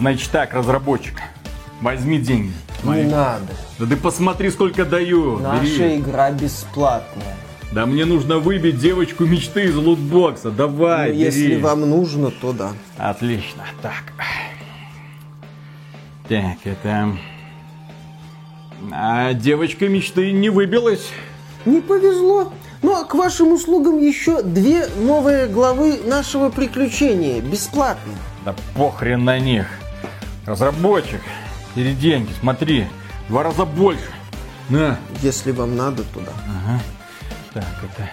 Значит так, разработчик, возьми деньги. Не надо. Да ты посмотри, сколько даю. Наша Бери. игра бесплатная. Да мне нужно выбить девочку мечты из лутбокса. Давай, Ну, бери. если вам нужно, то да. Отлично. Так. Так, это... А девочка мечты не выбилась. Не повезло. Но к вашим услугам еще две новые главы нашего приключения. Бесплатно. Да похрен на них. Разработчик, бери деньги, смотри. Два раза больше. На. Если вам надо, то да. Так, это...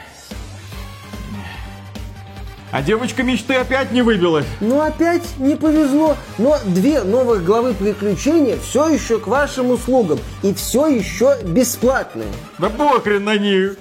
А девочка мечты опять не выбилась. Ну опять не повезло. Но две новых главы приключения все еще к вашим услугам. И все еще бесплатные. Да похрен на них.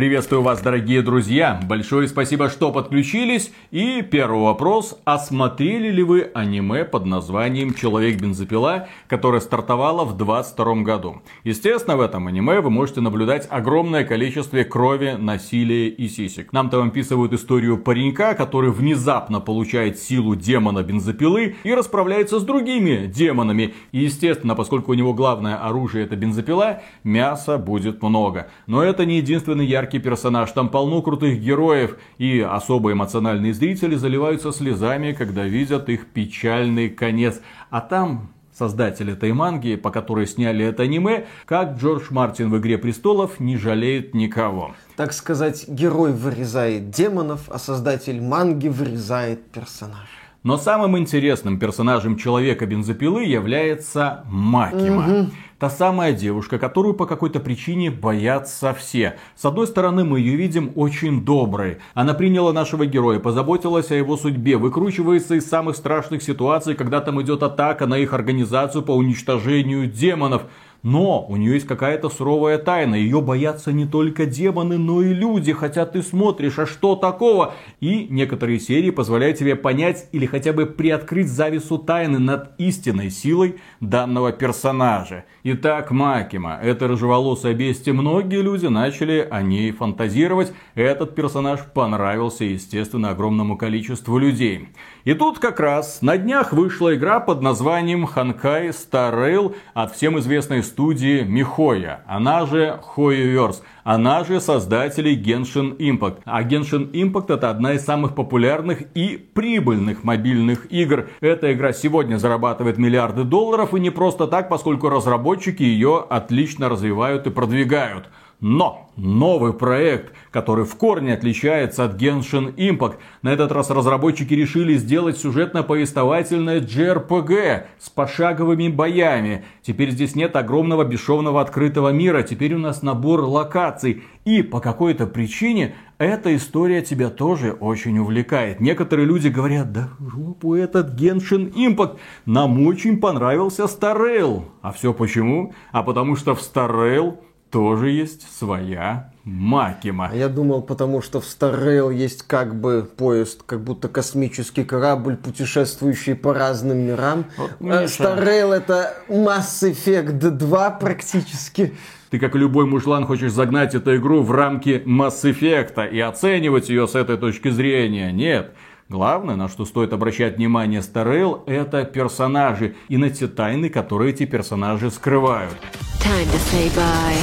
Приветствую вас, дорогие друзья. Большое спасибо, что подключились. И первый вопрос. А смотрели ли вы аниме под названием «Человек-бензопила», которое стартовало в 22 году? Естественно, в этом аниме вы можете наблюдать огромное количество крови, насилия и сисек. Нам там описывают историю паренька, который внезапно получает силу демона бензопилы и расправляется с другими демонами. И естественно, поскольку у него главное оружие это бензопила, мяса будет много. Но это не единственный яркий персонаж. Там полно крутых героев. И особо эмоциональные зрители заливаются слезами, когда видят их печальный конец. А там создатель этой манги, по которой сняли это аниме, как Джордж Мартин в «Игре престолов» не жалеет никого. Так сказать, герой вырезает демонов, а создатель манги вырезает персонажа. Но самым интересным персонажем Человека-бензопилы является Макима. Та самая девушка, которую по какой-то причине боятся все. С одной стороны, мы ее видим очень доброй. Она приняла нашего героя, позаботилась о его судьбе, выкручивается из самых страшных ситуаций, когда там идет атака на их организацию по уничтожению демонов. Но у нее есть какая-то суровая тайна. Ее боятся не только демоны, но и люди. Хотя ты смотришь, а что такого? И некоторые серии позволяют тебе понять или хотя бы приоткрыть завесу тайны над истинной силой данного персонажа. Итак, Макима. Это рыжеволосая бестия. Многие люди начали о ней фантазировать. Этот персонаж понравился, естественно, огромному количеству людей. И тут как раз на днях вышла игра под названием Ханкай Star Rail от всем известной студии Михоя, она же Hoyoverse, она же создателей Genshin Impact. А Genshin Impact это одна из самых популярных и прибыльных мобильных игр. Эта игра сегодня зарабатывает миллиарды долларов и не просто так, поскольку разработчики ее отлично развивают и продвигают. Но новый проект, который в корне отличается от Genshin Impact. На этот раз разработчики решили сделать сюжетно-повествовательное JRPG с пошаговыми боями. Теперь здесь нет огромного бесшовного открытого мира, теперь у нас набор локаций. И по какой-то причине эта история тебя тоже очень увлекает. Некоторые люди говорят, да жопу этот Genshin Impact, нам очень понравился Star Rail. А все почему? А потому что в Star Rail тоже есть своя Макима. А я думал, потому что в Rail есть как бы поезд, как будто космический корабль, путешествующий по разным мирам. Вот. Star Rail это Mass Effect 2 практически. Ты, как любой мужлан, хочешь загнать эту игру в рамки Mass Effect и оценивать ее с этой точки зрения. Нет. Главное, на что стоит обращать внимание Rail, это персонажи и на те тайны, которые эти персонажи скрывают. Time to say bye.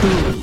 Hmm.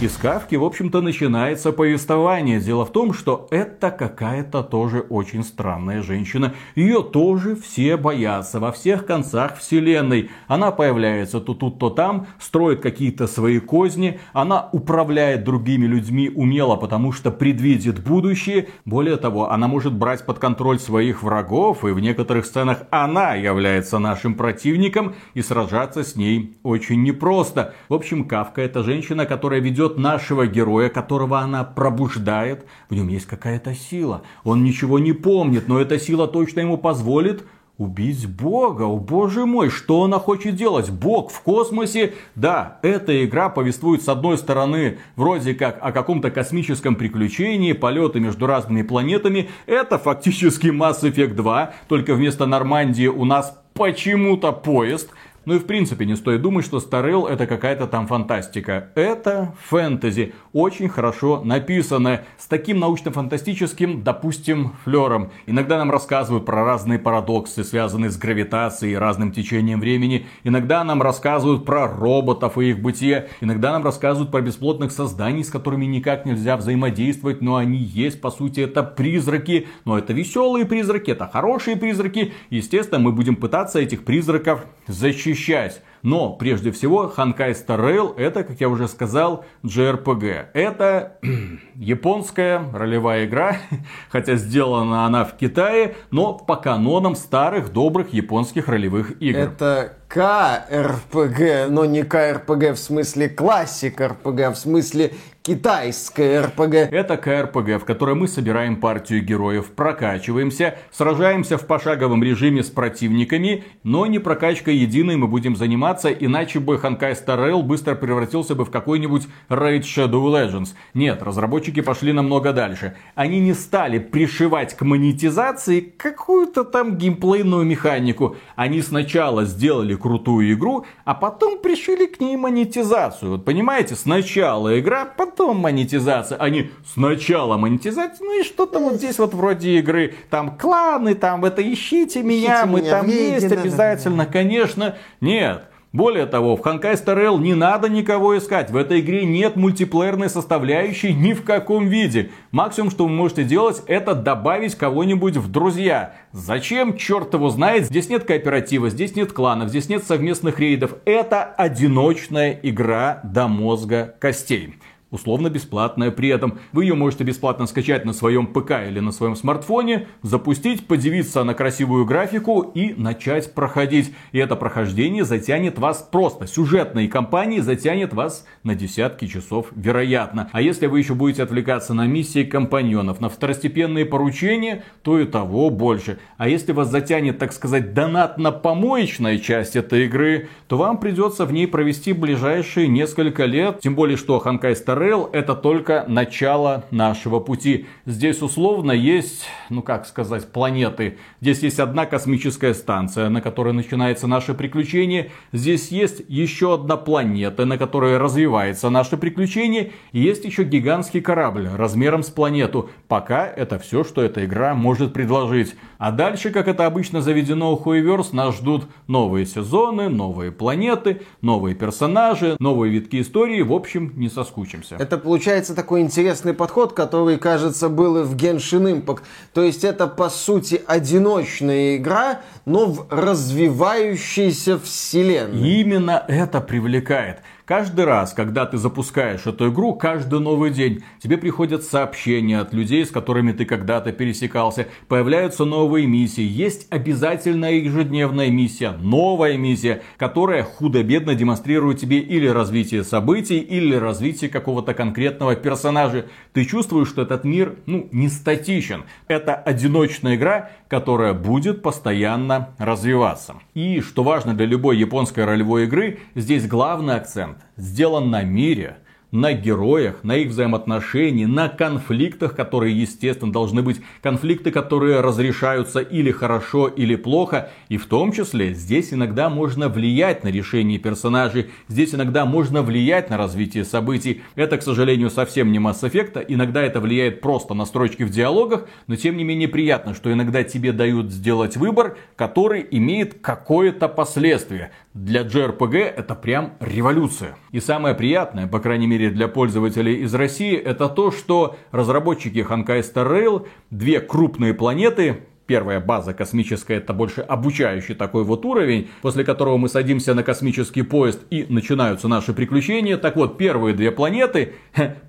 Из Кавки, в общем-то, начинается повествование. Дело в том, что это какая-то тоже очень странная женщина. Ее тоже все боятся во всех концах вселенной. Она появляется то тут, то там, строит какие-то свои козни. Она управляет другими людьми умело, потому что предвидит будущее. Более того, она может брать под контроль своих врагов. И в некоторых сценах она является нашим противником. И сражаться с ней очень непросто. В общем, Кавка это женщина, которая ведет нашего героя, которого она пробуждает. В нем есть какая-то сила. Он ничего не помнит, но эта сила точно ему позволит Убить Бога, о боже мой, что она хочет делать? Бог в космосе? Да, эта игра повествует с одной стороны вроде как о каком-то космическом приключении, полеты между разными планетами. Это фактически Mass Effect 2, только вместо Нормандии у нас почему-то поезд. Ну и в принципе не стоит думать, что Старел это какая-то там фантастика. Это фэнтези, очень хорошо написанное, с таким научно-фантастическим, допустим, флером. Иногда нам рассказывают про разные парадоксы, связанные с гравитацией и разным течением времени. Иногда нам рассказывают про роботов и их бытие. Иногда нам рассказывают про бесплотных созданий, с которыми никак нельзя взаимодействовать, но они есть, по сути, это призраки. Но это веселые призраки, это хорошие призраки. Естественно, мы будем пытаться этих призраков защитить защищать. Но, прежде всего, Hankai Star это, как я уже сказал, JRPG. Это японская ролевая игра, хотя сделана она в Китае, но по канонам старых добрых японских ролевых игр. Это КРПГ, но не КРПГ в смысле классик РПГ, а в смысле китайская РПГ. Это КРПГ, в которой мы собираем партию героев, прокачиваемся, сражаемся в пошаговом режиме с противниками, но не прокачкой единой мы будем заниматься, иначе бы Ханкай Rail быстро превратился бы в какой-нибудь Raid Shadow Legends. Нет, разработчики пошли намного дальше. Они не стали пришивать к монетизации какую-то там геймплейную механику. Они сначала сделали крутую игру, а потом пришили к ней монетизацию. Вот понимаете, сначала игра, потом монетизация. Они сначала монетизация, ну и что-то вот здесь вот вроде игры. Там кланы, там это ищите меня, ищите мы меня там есть да, обязательно. Да, да. Конечно, нет. Более того, в Honkai Star Rail не надо никого искать. В этой игре нет мультиплеерной составляющей ни в каком виде. Максимум, что вы можете делать, это добавить кого-нибудь в друзья. Зачем? Черт его знает. Здесь нет кооператива, здесь нет кланов, здесь нет совместных рейдов. Это одиночная игра до мозга костей условно бесплатная. При этом вы ее можете бесплатно скачать на своем ПК или на своем смартфоне, запустить, подивиться на красивую графику и начать проходить. И это прохождение затянет вас просто. Сюжетные кампании затянет вас на десятки часов, вероятно. А если вы еще будете отвлекаться на миссии компаньонов, на второстепенные поручения, то и того больше. А если вас затянет, так сказать, донатно-помоечная часть этой игры, то вам придется в ней провести ближайшие несколько лет. Тем более, что Ханкай Star Rail это только начало нашего пути. Здесь условно есть, ну как сказать, планеты. Здесь есть одна космическая станция, на которой начинается наше приключение. Здесь есть еще одна планета, на которой развивается наше приключение. И есть еще гигантский корабль размером с планету. Пока это все, что эта игра может предложить. А дальше, как это обычно заведено у Хуеверс, нас ждут новые сезоны, новые планеты, новые персонажи, новые витки истории. В общем, не соскучимся все. Это получается такой интересный подход, который, кажется, был и в Genshin Impact. То есть это, по сути, одиночная игра, но в развивающейся вселенной. именно это привлекает. Каждый раз, когда ты запускаешь эту игру, каждый новый день, тебе приходят сообщения от людей, с которыми ты когда-то пересекался, появляются новые миссии, есть обязательная ежедневная миссия, новая миссия, которая худо-бедно демонстрирует тебе или развитие событий, или развитие какого-то конкретного персонажа. Ты чувствуешь, что этот мир, ну, не статичен. Это одиночная игра, которая будет постоянно развиваться. И, что важно для любой японской ролевой игры, здесь главный акцент сделан на мире – на героях, на их взаимоотношении, на конфликтах, которые, естественно, должны быть конфликты, которые разрешаются или хорошо, или плохо. И в том числе здесь иногда можно влиять на решение персонажей, здесь иногда можно влиять на развитие событий. Это, к сожалению, совсем не Mass Effect, иногда это влияет просто на строчки в диалогах, но тем не менее приятно, что иногда тебе дают сделать выбор, который имеет какое-то последствие. Для JRPG это прям революция. И самое приятное, по крайней мере для пользователей из России, это то, что разработчики Honkai Star Rail, две крупные планеты, Первая база космическая это больше обучающий такой вот уровень, после которого мы садимся на космический поезд и начинаются наши приключения. Так вот, первые две планеты,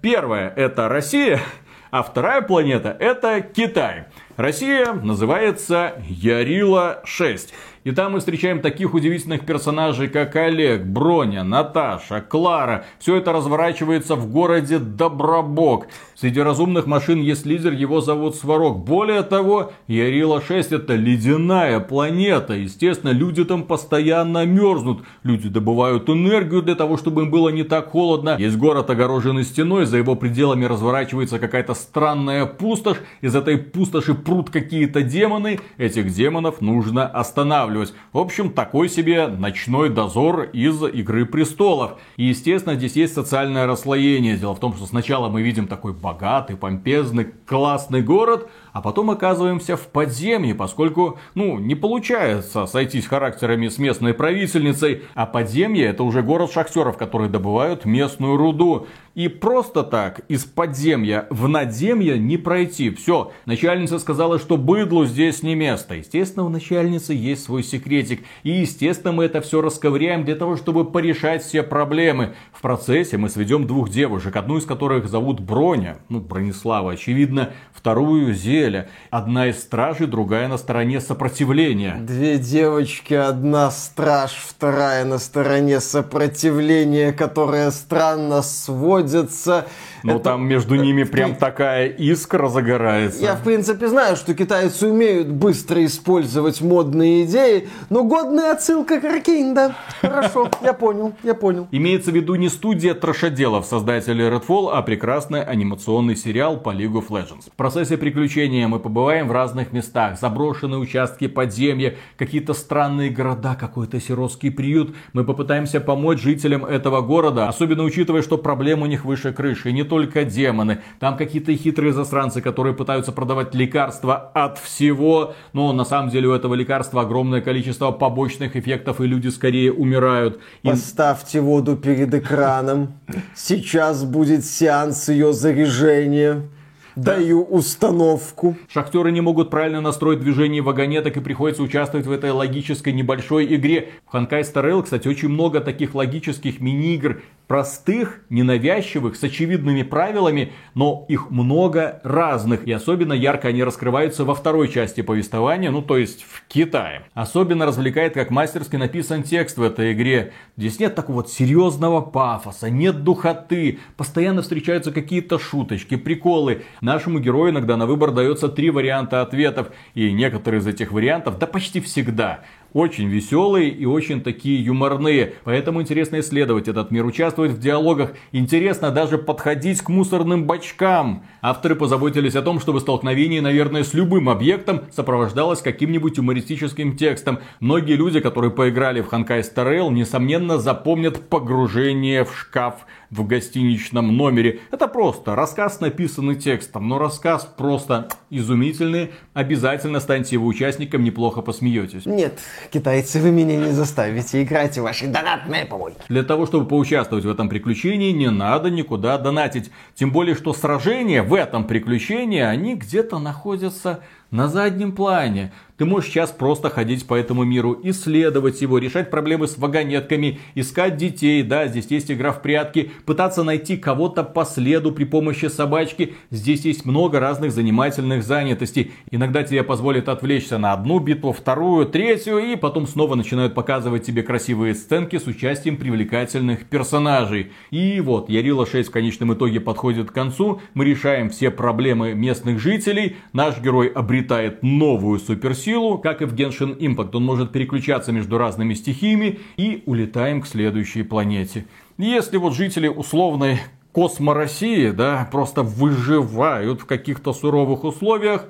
первая это Россия, а вторая планета это Китай. Россия называется Ярила-6. И там мы встречаем таких удивительных персонажей, как Олег, Броня, Наташа, Клара. Все это разворачивается в городе Добробок. Среди разумных машин есть лидер, его зовут Сварог. Более того, Ярила-6 это ледяная планета. Естественно, люди там постоянно мерзнут. Люди добывают энергию для того, чтобы им было не так холодно. Есть город, огороженный стеной, за его пределами разворачивается какая-то странная пустошь. Из этой пустоши прут какие-то демоны, этих демонов нужно останавливать. В общем, такой себе ночной дозор из Игры Престолов. И, естественно, здесь есть социальное расслоение. Дело в том, что сначала мы видим такой богатый, помпезный, классный город, а потом оказываемся в подземье, поскольку, ну, не получается сойтись характерами с местной правительницей, а подземье это уже город шахтеров, которые добывают местную руду. И просто так из подземья в надземье не пройти. Все, начальница сказала, что быдлу здесь не место. Естественно, у начальницы есть свой секретик. И, естественно, мы это все расковыряем для того, чтобы порешать все проблемы. В процессе мы сведем двух девушек, одну из которых зовут Броня, ну, Бронислава, очевидно, вторую Зеля. Одна из стражей, другая на стороне сопротивления. Две девочки, одна страж, вторая на стороне сопротивления, которая странно сводит находятся. Ну, это... там между ними прям такая искра загорается. Я, в принципе, знаю, что китайцы умеют быстро использовать модные идеи, но годная отсылка к Аркейн, да. Хорошо, я понял, я понял. Имеется в виду не студия трошаделов, создателей Redfall, а прекрасный анимационный сериал по League of Legends. В процессе приключения мы побываем в разных местах. Заброшенные участки подземья, какие-то странные города, какой-то сиротский приют. Мы попытаемся помочь жителям этого города, особенно учитывая, что проблем у них выше крыши. И не только демоны. Там какие-то хитрые засранцы, которые пытаются продавать лекарства от всего. Но на самом деле у этого лекарства огромное количество побочных эффектов, и люди скорее умирают. Поставьте воду перед экраном. Сейчас будет сеанс ее заряжения. Даю установку. Шахтеры не могут правильно настроить движение вагонеток и приходится участвовать в этой логической небольшой игре. В Ханкай Rail, кстати, очень много таких логических мини-игр, простых, ненавязчивых, с очевидными правилами, но их много разных. И особенно ярко они раскрываются во второй части повествования, ну то есть в Китае. Особенно развлекает, как мастерски написан текст в этой игре. Здесь нет такого вот серьезного пафоса, нет духоты, постоянно встречаются какие-то шуточки, приколы. Нашему герою иногда на выбор дается три варианта ответов, и некоторые из этих вариантов, да почти всегда, очень веселые и очень такие юморные. Поэтому интересно исследовать этот мир, участвовать в диалогах. Интересно даже подходить к мусорным бачкам. Авторы позаботились о том, чтобы столкновение, наверное, с любым объектом сопровождалось каким-нибудь юмористическим текстом. Многие люди, которые поиграли в Ханкай Rail, несомненно запомнят погружение в шкаф в гостиничном номере. Это просто рассказ, написанный текстом, но рассказ просто изумительный. Обязательно станьте его участником, неплохо посмеетесь. Нет, китайцы, вы меня не заставите играть в ваши донатные помойки. Для того, чтобы поучаствовать в этом приключении, не надо никуда донатить. Тем более, что сражения в этом приключении, они где-то находятся на заднем плане. Ты можешь сейчас просто ходить по этому миру, исследовать его, решать проблемы с вагонетками, искать детей, да, здесь есть игра в прятки, пытаться найти кого-то по следу при помощи собачки. Здесь есть много разных занимательных занятостей. Иногда тебе позволит отвлечься на одну битву, вторую, третью, и потом снова начинают показывать тебе красивые сценки с участием привлекательных персонажей. И вот, Ярила 6 в конечном итоге подходит к концу, мы решаем все проблемы местных жителей, наш герой обретает новую суперсилу, силу, как и в Genshin Impact, он может переключаться между разными стихиями и улетаем к следующей планете. Если вот жители условной космо России, да, просто выживают в каких-то суровых условиях,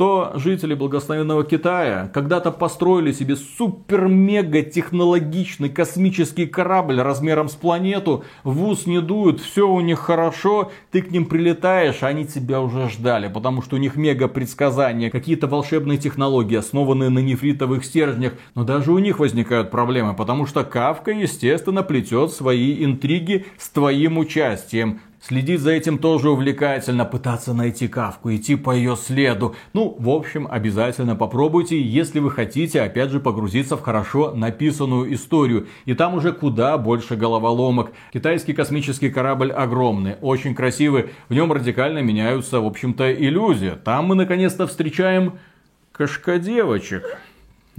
то жители благословенного Китая когда-то построили себе супер-мега технологичный космический корабль размером с планету, в ус не дуют, все у них хорошо, ты к ним прилетаешь, а они тебя уже ждали, потому что у них мега предсказания, какие-то волшебные технологии, основанные на нефритовых стержнях, но даже у них возникают проблемы, потому что Кавка, естественно, плетет свои интриги с твоим участием. Следить за этим тоже увлекательно, пытаться найти кавку, идти по ее следу. Ну, в общем, обязательно попробуйте, если вы хотите, опять же, погрузиться в хорошо написанную историю. И там уже куда больше головоломок. Китайский космический корабль огромный, очень красивый. В нем радикально меняются, в общем-то, иллюзии. Там мы наконец-то встречаем кошкодевочек.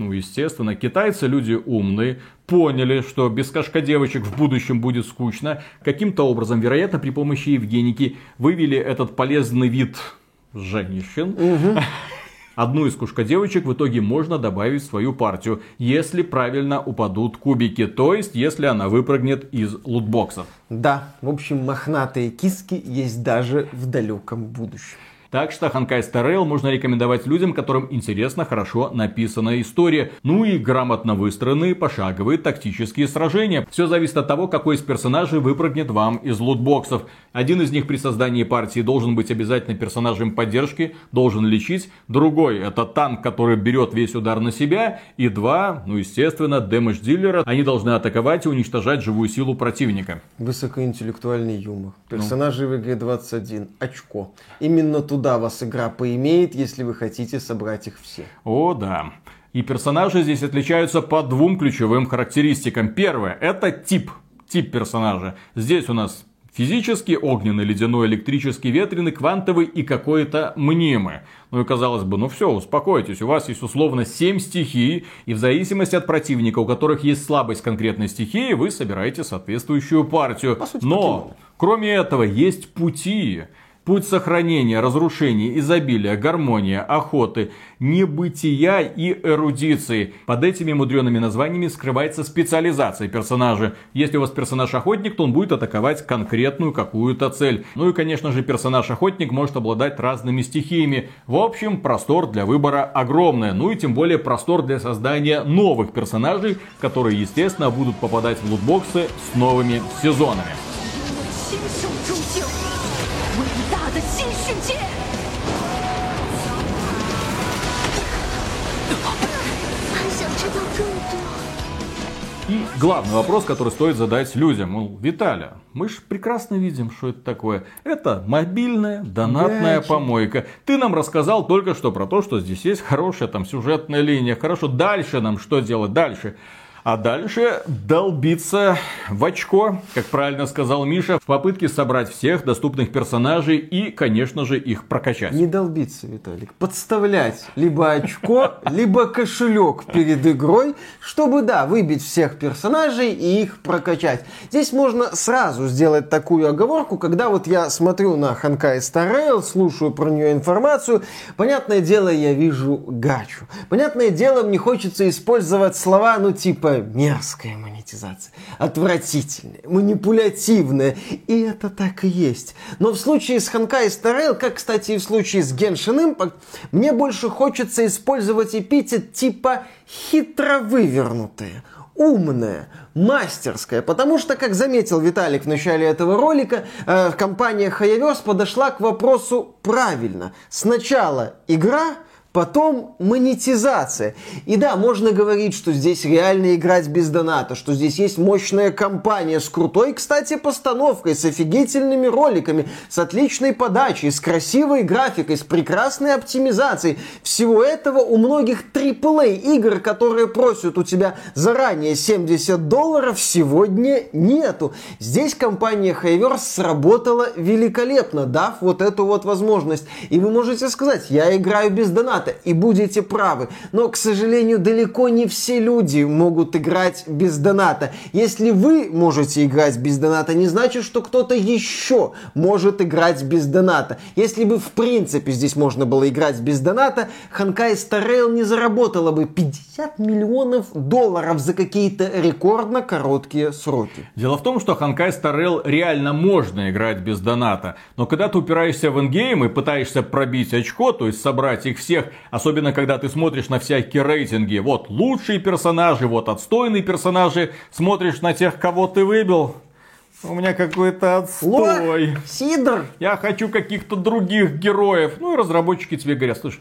Ну, естественно, китайцы люди умные, поняли, что без кашка девочек в будущем будет скучно. Каким-то образом, вероятно, при помощи Евгеники вывели этот полезный вид женщин. Одну из кушка-девочек в итоге можно добавить в свою партию, если правильно упадут кубики, то есть если она выпрыгнет из лутбоксов. Да, в общем, мохнатые киски есть даже в далеком будущем. Так что Ханкай Rail можно рекомендовать людям, которым интересна хорошо написанная история. Ну и грамотно выстроенные пошаговые тактические сражения. Все зависит от того, какой из персонажей выпрыгнет вам из лутбоксов. Один из них при создании партии должен быть обязательно персонажем поддержки, должен лечить. Другой это танк, который берет весь удар на себя. И два, ну естественно, дэмэдж дилера. Они должны атаковать и уничтожать живую силу противника. Высокоинтеллектуальный юмор. Персонажи ну. в игре 21. Очко. Именно туда вас игра поимеет, если вы хотите собрать их все. О, да. И персонажи здесь отличаются по двум ключевым характеристикам. Первое, это тип. Тип персонажа. Здесь у нас Физический, огненный, ледяной, электрический, ветреный, квантовый и какой-то мнимый. Ну и казалось бы, ну все, успокойтесь, у вас есть условно 7 стихий, и в зависимости от противника, у которых есть слабость конкретной стихии, вы собираете соответствующую партию. Сути, Но, кроме этого, есть пути. Путь сохранения, разрушения, изобилия, гармония, охоты, небытия и эрудиции. Под этими мудреными названиями скрывается специализация персонажа. Если у вас персонаж охотник, то он будет атаковать конкретную какую-то цель. Ну и, конечно же, персонаж охотник может обладать разными стихиями. В общем, простор для выбора огромный. Ну и тем более простор для создания новых персонажей, которые, естественно, будут попадать в лутбоксы с новыми сезонами. И главный вопрос, который стоит задать людям. Мол, Виталя, мы же прекрасно видим, что это такое. Это мобильная донатная Мячик. помойка. Ты нам рассказал только что про то, что здесь есть хорошая там сюжетная линия. Хорошо, дальше нам что делать? Дальше. А дальше долбиться в очко, как правильно сказал Миша, в попытке собрать всех доступных персонажей и, конечно же, их прокачать. Не долбиться, Виталик. Подставлять либо очко, либо кошелек перед игрой, чтобы, да, выбить всех персонажей и их прокачать. Здесь можно сразу сделать такую оговорку, когда вот я смотрю на Ханкай Rail, слушаю про нее информацию, понятное дело, я вижу гачу. Понятное дело, мне хочется использовать слова, ну, типа мерзкая монетизация, отвратительная, манипулятивная. И это так и есть. Но в случае с Ханкай Star как, кстати, и в случае с Genshin Impact, мне больше хочется использовать эпитет типа хитро вывернутая умная, мастерская. Потому что, как заметил Виталик в начале этого ролика, э, компания Hayaverse подошла к вопросу правильно. Сначала игра, Потом монетизация. И да, можно говорить, что здесь реально играть без доната, что здесь есть мощная компания с крутой, кстати, постановкой, с офигительными роликами, с отличной подачей, с красивой графикой, с прекрасной оптимизацией. Всего этого у многих AAA игр, которые просят у тебя заранее 70 долларов, сегодня нету. Здесь компания Hayverse сработала великолепно, дав вот эту вот возможность. И вы можете сказать, я играю без доната доната, и будете правы. Но, к сожалению, далеко не все люди могут играть без доната. Если вы можете играть без доната, не значит, что кто-то еще может играть без доната. Если бы, в принципе, здесь можно было играть без доната, Ханкай Star не заработала бы 50 миллионов долларов за какие-то рекордно короткие сроки. Дело в том, что Ханкай Star реально можно играть без доната. Но когда ты упираешься в ингейм и пытаешься пробить очко, то есть собрать их всех, Особенно, когда ты смотришь на всякие рейтинги. Вот лучшие персонажи, вот отстойные персонажи. Смотришь на тех, кого ты выбил. У меня какой-то отстой. Лох, Сидор. Я хочу каких-то других героев. Ну и разработчики тебе говорят, слушай,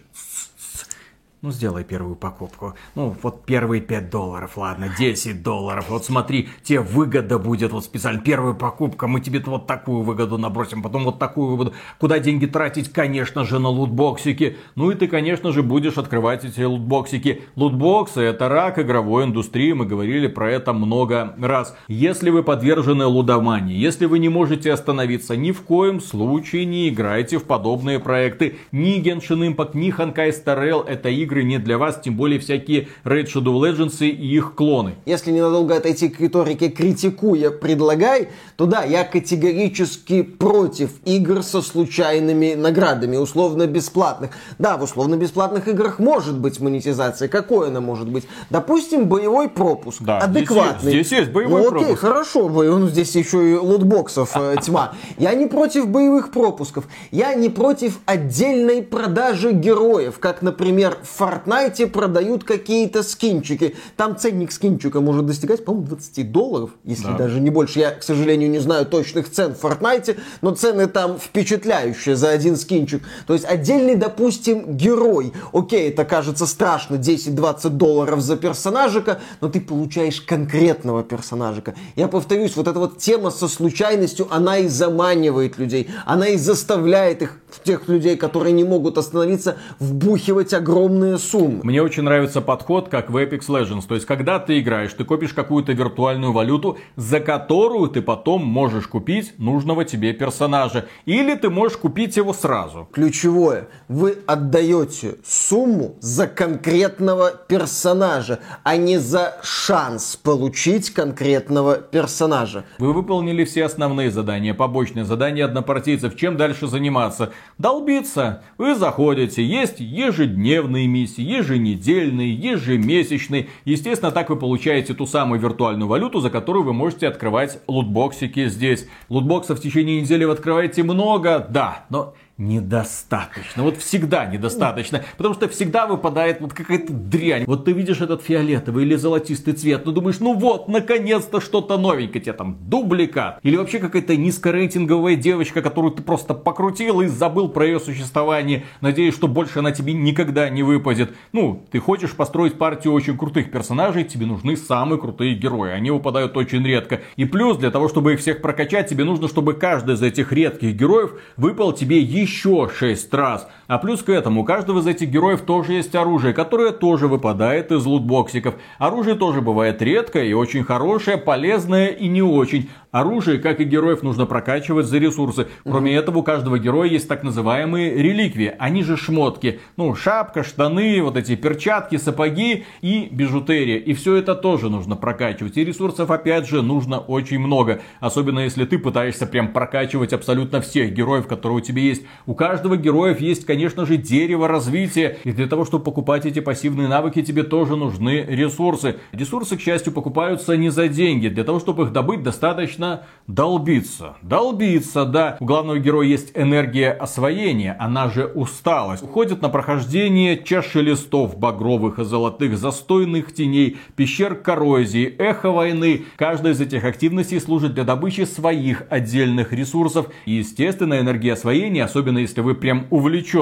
ну, сделай первую покупку. Ну, вот первые 5 долларов, ладно, 10 долларов. Вот смотри, тебе выгода будет, вот специально первая покупка, мы тебе вот такую выгоду набросим, потом вот такую выгоду. Куда деньги тратить? Конечно же, на лутбоксики. Ну и ты, конечно же, будешь открывать эти лутбоксики. Лутбоксы это рак игровой индустрии, мы говорили про это много раз. Если вы подвержены лудомании, если вы не можете остановиться, ни в коем случае не играйте в подобные проекты. Ни Genshin Impact, ни Honkai Star это игры игры не для вас, тем более всякие Raid Shadow Legends и их клоны. Если ненадолго отойти к риторике «критикуя, предлагай», то да, я категорически против игр со случайными наградами, условно-бесплатных. Да, в условно-бесплатных играх может быть монетизация. Какой она может быть? Допустим, боевой пропуск. Да, адекватный. Здесь, здесь есть боевой ну, окей, пропуск. хорошо, ну, здесь еще и лутбоксов э, тьма. Я не против боевых пропусков. Я не против отдельной продажи героев, как, например, в Fortnite продают какие-то скинчики. Там ценник скинчика может достигать, по-моему, 20 долларов, если да. даже не больше. Я, к сожалению, не знаю точных цен в Fortnite, но цены там впечатляющие за один скинчик. То есть отдельный, допустим, герой. Окей, это кажется страшно, 10-20 долларов за персонажика, но ты получаешь конкретного персонажика. Я повторюсь, вот эта вот тема со случайностью, она и заманивает людей, она и заставляет их, тех людей, которые не могут остановиться, вбухивать огромные суммы. Мне очень нравится подход, как в Apex Legends. То есть, когда ты играешь, ты копишь какую-то виртуальную валюту, за которую ты потом можешь купить нужного тебе персонажа. Или ты можешь купить его сразу. Ключевое. Вы отдаете сумму за конкретного персонажа, а не за шанс получить конкретного персонажа. Вы выполнили все основные задания, побочные задания однопартийцев. Чем дальше заниматься? Долбиться. Вы заходите, есть ежедневные миссии, еженедельные, ежемесячные. Естественно, так вы получаете ту самую виртуальную валюту, за которую вы можете открывать лутбоксики здесь. Лутбоксов в течение недели вы открываете много, да, но недостаточно. Вот всегда недостаточно. Потому что всегда выпадает вот какая-то дрянь. Вот ты видишь этот фиолетовый или золотистый цвет, ну думаешь, ну вот, наконец-то что-то новенькое. Тебе там дубликат. Или вообще какая-то низкорейтинговая девочка, которую ты просто покрутил и забыл про ее существование. Надеюсь, что больше она тебе никогда не выпадет. Ну, ты хочешь построить партию очень крутых персонажей, тебе нужны самые крутые герои. Они выпадают очень редко. И плюс, для того, чтобы их всех прокачать, тебе нужно, чтобы каждый из этих редких героев выпал тебе еще еще 6 раз. А плюс к этому, у каждого из этих героев тоже есть оружие, которое тоже выпадает из лутбоксиков. Оружие тоже бывает редкое и очень хорошее, полезное и не очень. Оружие, как и героев, нужно прокачивать за ресурсы. Кроме этого, у каждого героя есть так называемые реликвии. Они же шмотки. Ну, шапка, штаны, вот эти перчатки, сапоги и бижутерия. И все это тоже нужно прокачивать. И ресурсов, опять же, нужно очень много. Особенно, если ты пытаешься прям прокачивать абсолютно всех героев, которые у тебя есть. У каждого героев есть, конечно же, дерево развития. И для того, чтобы покупать эти пассивные навыки, тебе тоже нужны ресурсы. Ресурсы, к счастью, покупаются не за деньги. Для того, чтобы их добыть, достаточно долбиться. Долбиться, да. У главного героя есть энергия освоения, она же усталость. Уходит на прохождение чаши листов багровых и золотых, застойных теней, пещер коррозии, эхо войны. Каждая из этих активностей служит для добычи своих отдельных ресурсов. И, естественно, энергия освоения, особенно если вы прям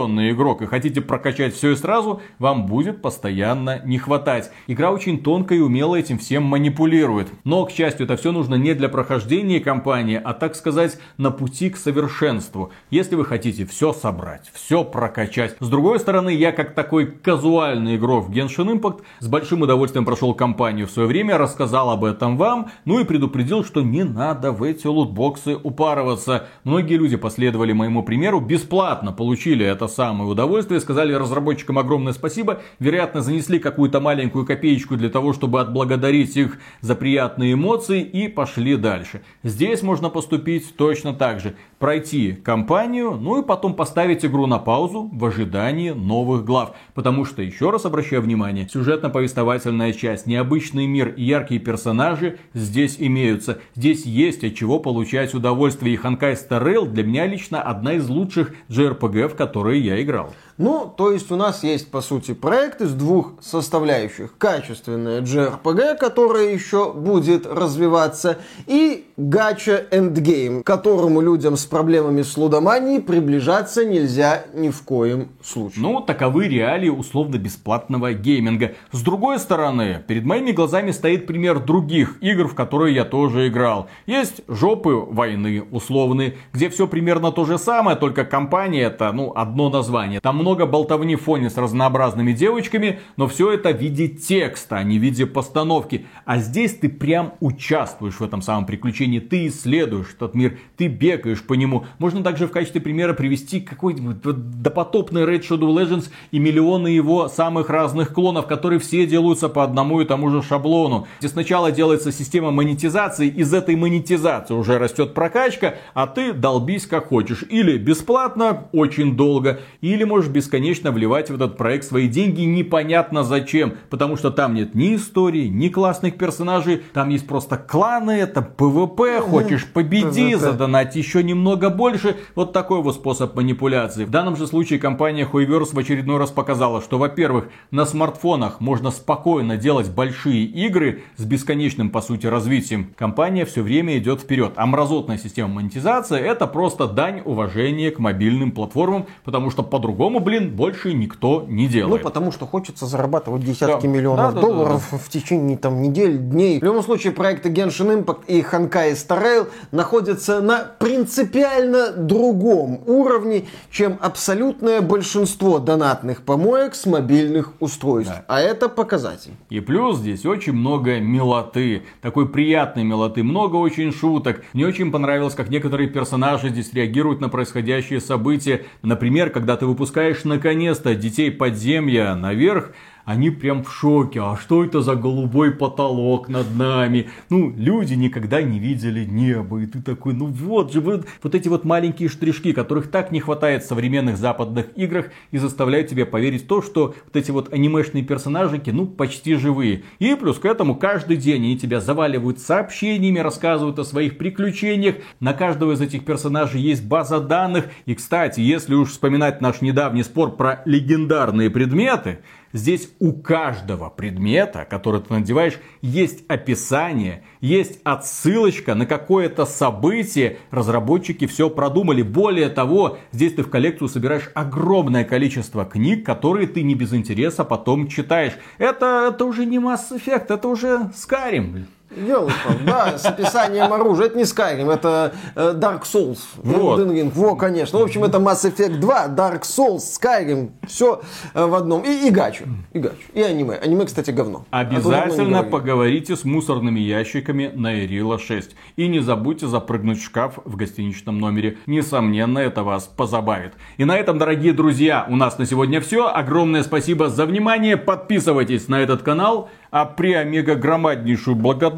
увлеченный игрок и хотите прокачать все и сразу, вам будет постоянно не хватать. Игра очень тонко и умело этим всем манипулирует. Но, к счастью, это все нужно не для прохождения кампании, а так сказать, на пути к совершенству. Если вы хотите все собрать, все прокачать. С другой стороны, я как такой казуальный игрок в Genshin Impact с большим удовольствием прошел кампанию в свое время, рассказал об этом вам, ну и предупредил, что не надо в эти лутбоксы упарываться. Многие люди последовали моему примеру, бесплатно получили это самое удовольствие, сказали разработчикам огромное спасибо, вероятно, занесли какую-то маленькую копеечку для того, чтобы отблагодарить их за приятные эмоции и пошли дальше. Здесь можно поступить точно так же. Пройти кампанию, ну и потом поставить игру на паузу в ожидании новых глав. Потому что, еще раз обращаю внимание, сюжетно-повествовательная часть, необычный мир и яркие персонажи здесь имеются. Здесь есть от чего получать удовольствие. И Ханкай Rail для меня лично одна из лучших JRPG, в которые я играл. Ну, то есть у нас есть, по сути, проект из двух составляющих. Качественная JRPG, которая еще будет развиваться, и гача endgame, к которому людям с проблемами с лудоманией приближаться нельзя ни в коем случае. Ну, таковы реалии условно-бесплатного гейминга. С другой стороны, перед моими глазами стоит пример других игр, в которые я тоже играл. Есть жопы войны условные, где все примерно то же самое, только компания это, ну, одно название. Там много болтовни в фоне с разнообразными девочками, но все это в виде текста, а не в виде постановки. А здесь ты прям участвуешь в этом самом приключении, ты исследуешь этот мир, ты бегаешь по нему. Можно также в качестве примера привести какой-нибудь допотопный Raid Shadow Legends и миллионы его самых разных клонов, которые все делаются по одному и тому же шаблону. Где сначала делается система монетизации, из этой монетизации уже растет прокачка, а ты долбись как хочешь. Или бесплатно, очень долго, или можешь бесконечно вливать в этот проект свои деньги непонятно зачем. Потому что там нет ни истории, ни классных персонажей, там есть просто кланы, это PvP, хочешь победи, задонать еще немного больше. Вот такой вот способ манипуляции. В данном же случае компания HoYoverse в очередной раз показала, что, во-первых, на смартфонах можно спокойно делать большие игры с бесконечным, по сути, развитием. Компания все время идет вперед. А мразотная система монетизации это просто дань уважения к мобильным платформам, потому что по-другому, блин, больше никто не делает. Ну, потому что хочется зарабатывать десятки да. миллионов да, да, долларов да, да, да. в течение там недель, дней. В любом случае, проекты Genshin Impact и Honkai Star Rail находятся на принципиально другом уровне, чем абсолютное большинство донатных помоек с мобильных устройств. Да. А это показатель. И плюс здесь очень много милоты. Такой приятной милоты. Много очень шуток. Мне очень понравилось, как некоторые персонажи здесь реагируют на происходящие события. Например, когда ты выпускаешь наконец-то детей подземья наверх, они прям в шоке. А что это за голубой потолок над нами? Ну, люди никогда не видели небо. И ты такой, ну вот же, вот, вот эти вот маленькие штришки, которых так не хватает в современных западных играх и заставляют тебя поверить в то, что вот эти вот анимешные персонажики, ну, почти живые. И плюс к этому каждый день они тебя заваливают сообщениями, рассказывают о своих приключениях. На каждого из этих персонажей есть база данных. И, кстати, если уж вспоминать наш недавний спор про легендарные предметы, Здесь у каждого предмета, который ты надеваешь, есть описание, есть отсылочка на какое-то событие. Разработчики все продумали. Более того, здесь ты в коллекцию собираешь огромное количество книг, которые ты не без интереса потом читаешь. Это, это уже не Mass Effect, это уже Skyrim. Елы да, с описанием оружия. Это не Skyrim, это э, Dark Souls. Вот. Ring. Во, конечно. В общем, это Mass Effect 2, Dark Souls, Skyrim. Все э, в одном. И, и гачу. И гачу. И аниме. Аниме, кстати, говно. А Обязательно поговорите с мусорными ящиками на Ярило 6. И не забудьте запрыгнуть в шкаф в гостиничном номере. Несомненно, это вас позабавит. И на этом, дорогие друзья, у нас на сегодня все. Огромное спасибо за внимание. Подписывайтесь на этот канал. А преомегагромаднейшую благодарность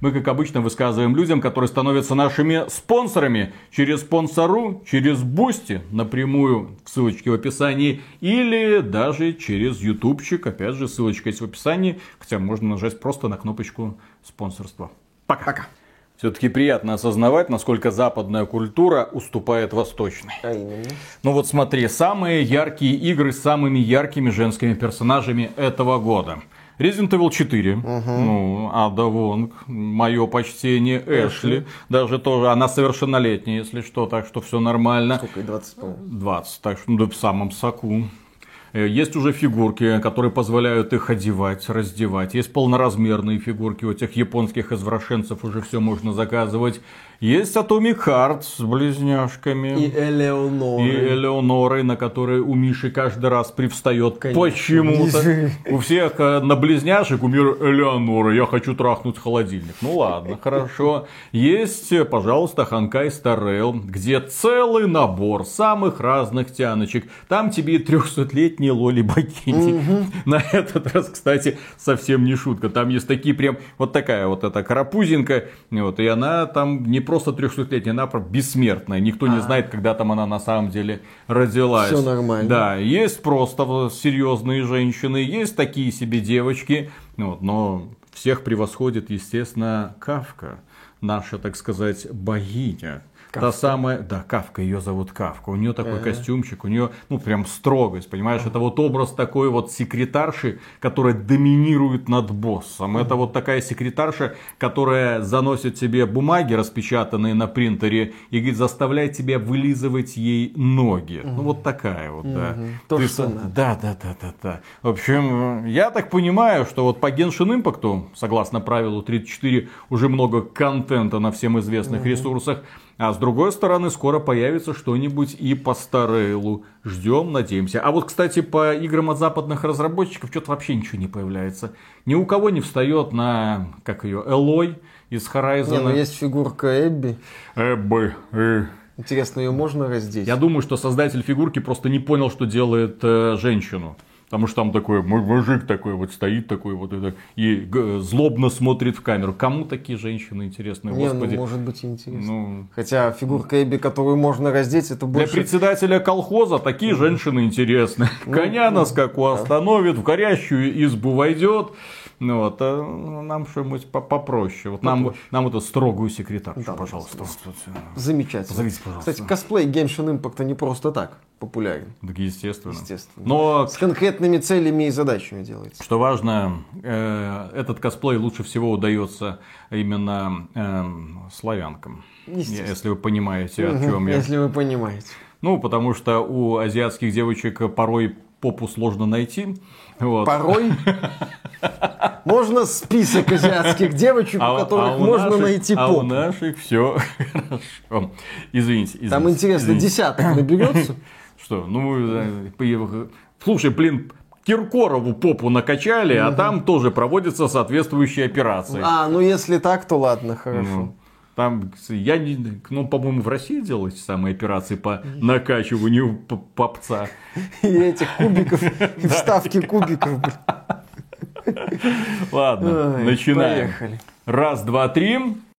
мы, как обычно, высказываем людям, которые становятся нашими спонсорами через спонсору, через Бусти, напрямую в ссылочке в описании, или даже через ютубчик, опять же, ссылочка есть в описании, хотя можно нажать просто на кнопочку спонсорства. Пока. Пока. Все-таки приятно осознавать, насколько западная культура уступает восточной. А именно? Ну вот смотри, самые яркие игры с самыми яркими женскими персонажами этого года – Resident Evil 4, угу. ну, Ада Вонг, мое почтение, Эшли. Эшли, даже тоже, она совершеннолетняя, если что, так что все нормально. Сколько, 20, по 20, так что ну, да, в самом соку. Э, есть уже фигурки, которые позволяют их одевать, раздевать. Есть полноразмерные фигурки у этих японских извращенцев, уже все можно заказывать. Есть Atomic Heart с близняшками. И Элеонорой. И Элеонорой, на которой у Миши каждый раз привстает почему-то. У всех э, на близняшек у мира Элеонора. Я хочу трахнуть холодильник. Ну ладно, хорошо. Есть, пожалуйста, Ханкай Старел, где целый набор самых разных тяночек. Там тебе 300-летние лоли богини. На этот раз, кстати, совсем не шутка. Там есть такие прям, вот такая вот эта карапузинка. Вот, и она там не просто 300-летняя, она бессмертная. Никто не а. знает, когда там она на самом деле родилась. Все нормально. Да, есть просто серьезные женщины, есть такие себе девочки. Вот, но всех превосходит, естественно, Кавка. Наша, так сказать, богиня. Кавка. Та самая, да, Кавка, ее зовут Кавка. У нее такой ага. костюмчик, у нее, ну, прям строгость, понимаешь? Это вот образ такой вот секретарши, которая доминирует над боссом. Это вот такая секретарша, которая заносит себе бумаги, распечатанные на принтере, и говорит, заставляет тебя вылизывать ей ноги. Ну, вот такая вот, да. То, Ты, что Да, да, да, да, да. В общем, я так понимаю, что вот по Genshin Impact, согласно правилу 34, уже много контента на всем известных ресурсах. А с другой стороны, скоро появится что-нибудь и по Старейлу. Ждем, надеемся. А вот, кстати, по играм от западных разработчиков что-то вообще ничего не появляется. Ни у кого не встает на, как ее, Элой из Horizon. Не, ну есть фигурка Эбби. Эбби. э. Интересно, ее можно раздеть? Я думаю, что создатель фигурки просто не понял, что делает э, женщину. Потому что там такой му- мужик такой вот стоит такой вот это, и злобно смотрит в камеру. Кому такие женщины интересны, Не, господи? ну может быть интересно. Ну, Хотя фигурка Эбби, которую можно раздеть, это Для больше... председателя колхоза такие женщины интересны. Коня на скаку остановит, в горящую избу войдет. Ну вот, а нам что-нибудь по- попроще. Вот нам, нам это строгую секретаршу, Да, пожалуйста. Э, Замечательно. Позовите, пожалуйста. Кстати, косплей Genshin Impact не просто так популярен. Так естественно. Естественно. Но С конкретными целями и задачами делается. Что важно, э, этот косплей лучше всего удается именно эм, славянкам. Если вы понимаете, о чем я. Если вы понимаете. Ну, потому что у азиатских девочек порой попу сложно найти. Вот. Порой можно список азиатских девочек, у которых а у можно наших- найти А у наших все хорошо. Извините, извините. Там интересно, извините. десяток наберется. Что? Ну, э, слушай, блин, Киркорову попу накачали, а там тоже проводятся соответствующие операции. А, ну если так, то ладно, хорошо. Ну, Там, я не, ну, по-моему, в России эти самые операции по накачиванию попца. И этих кубиков, и вставки кубиков. Ладно, начинаем. Раз, два, три.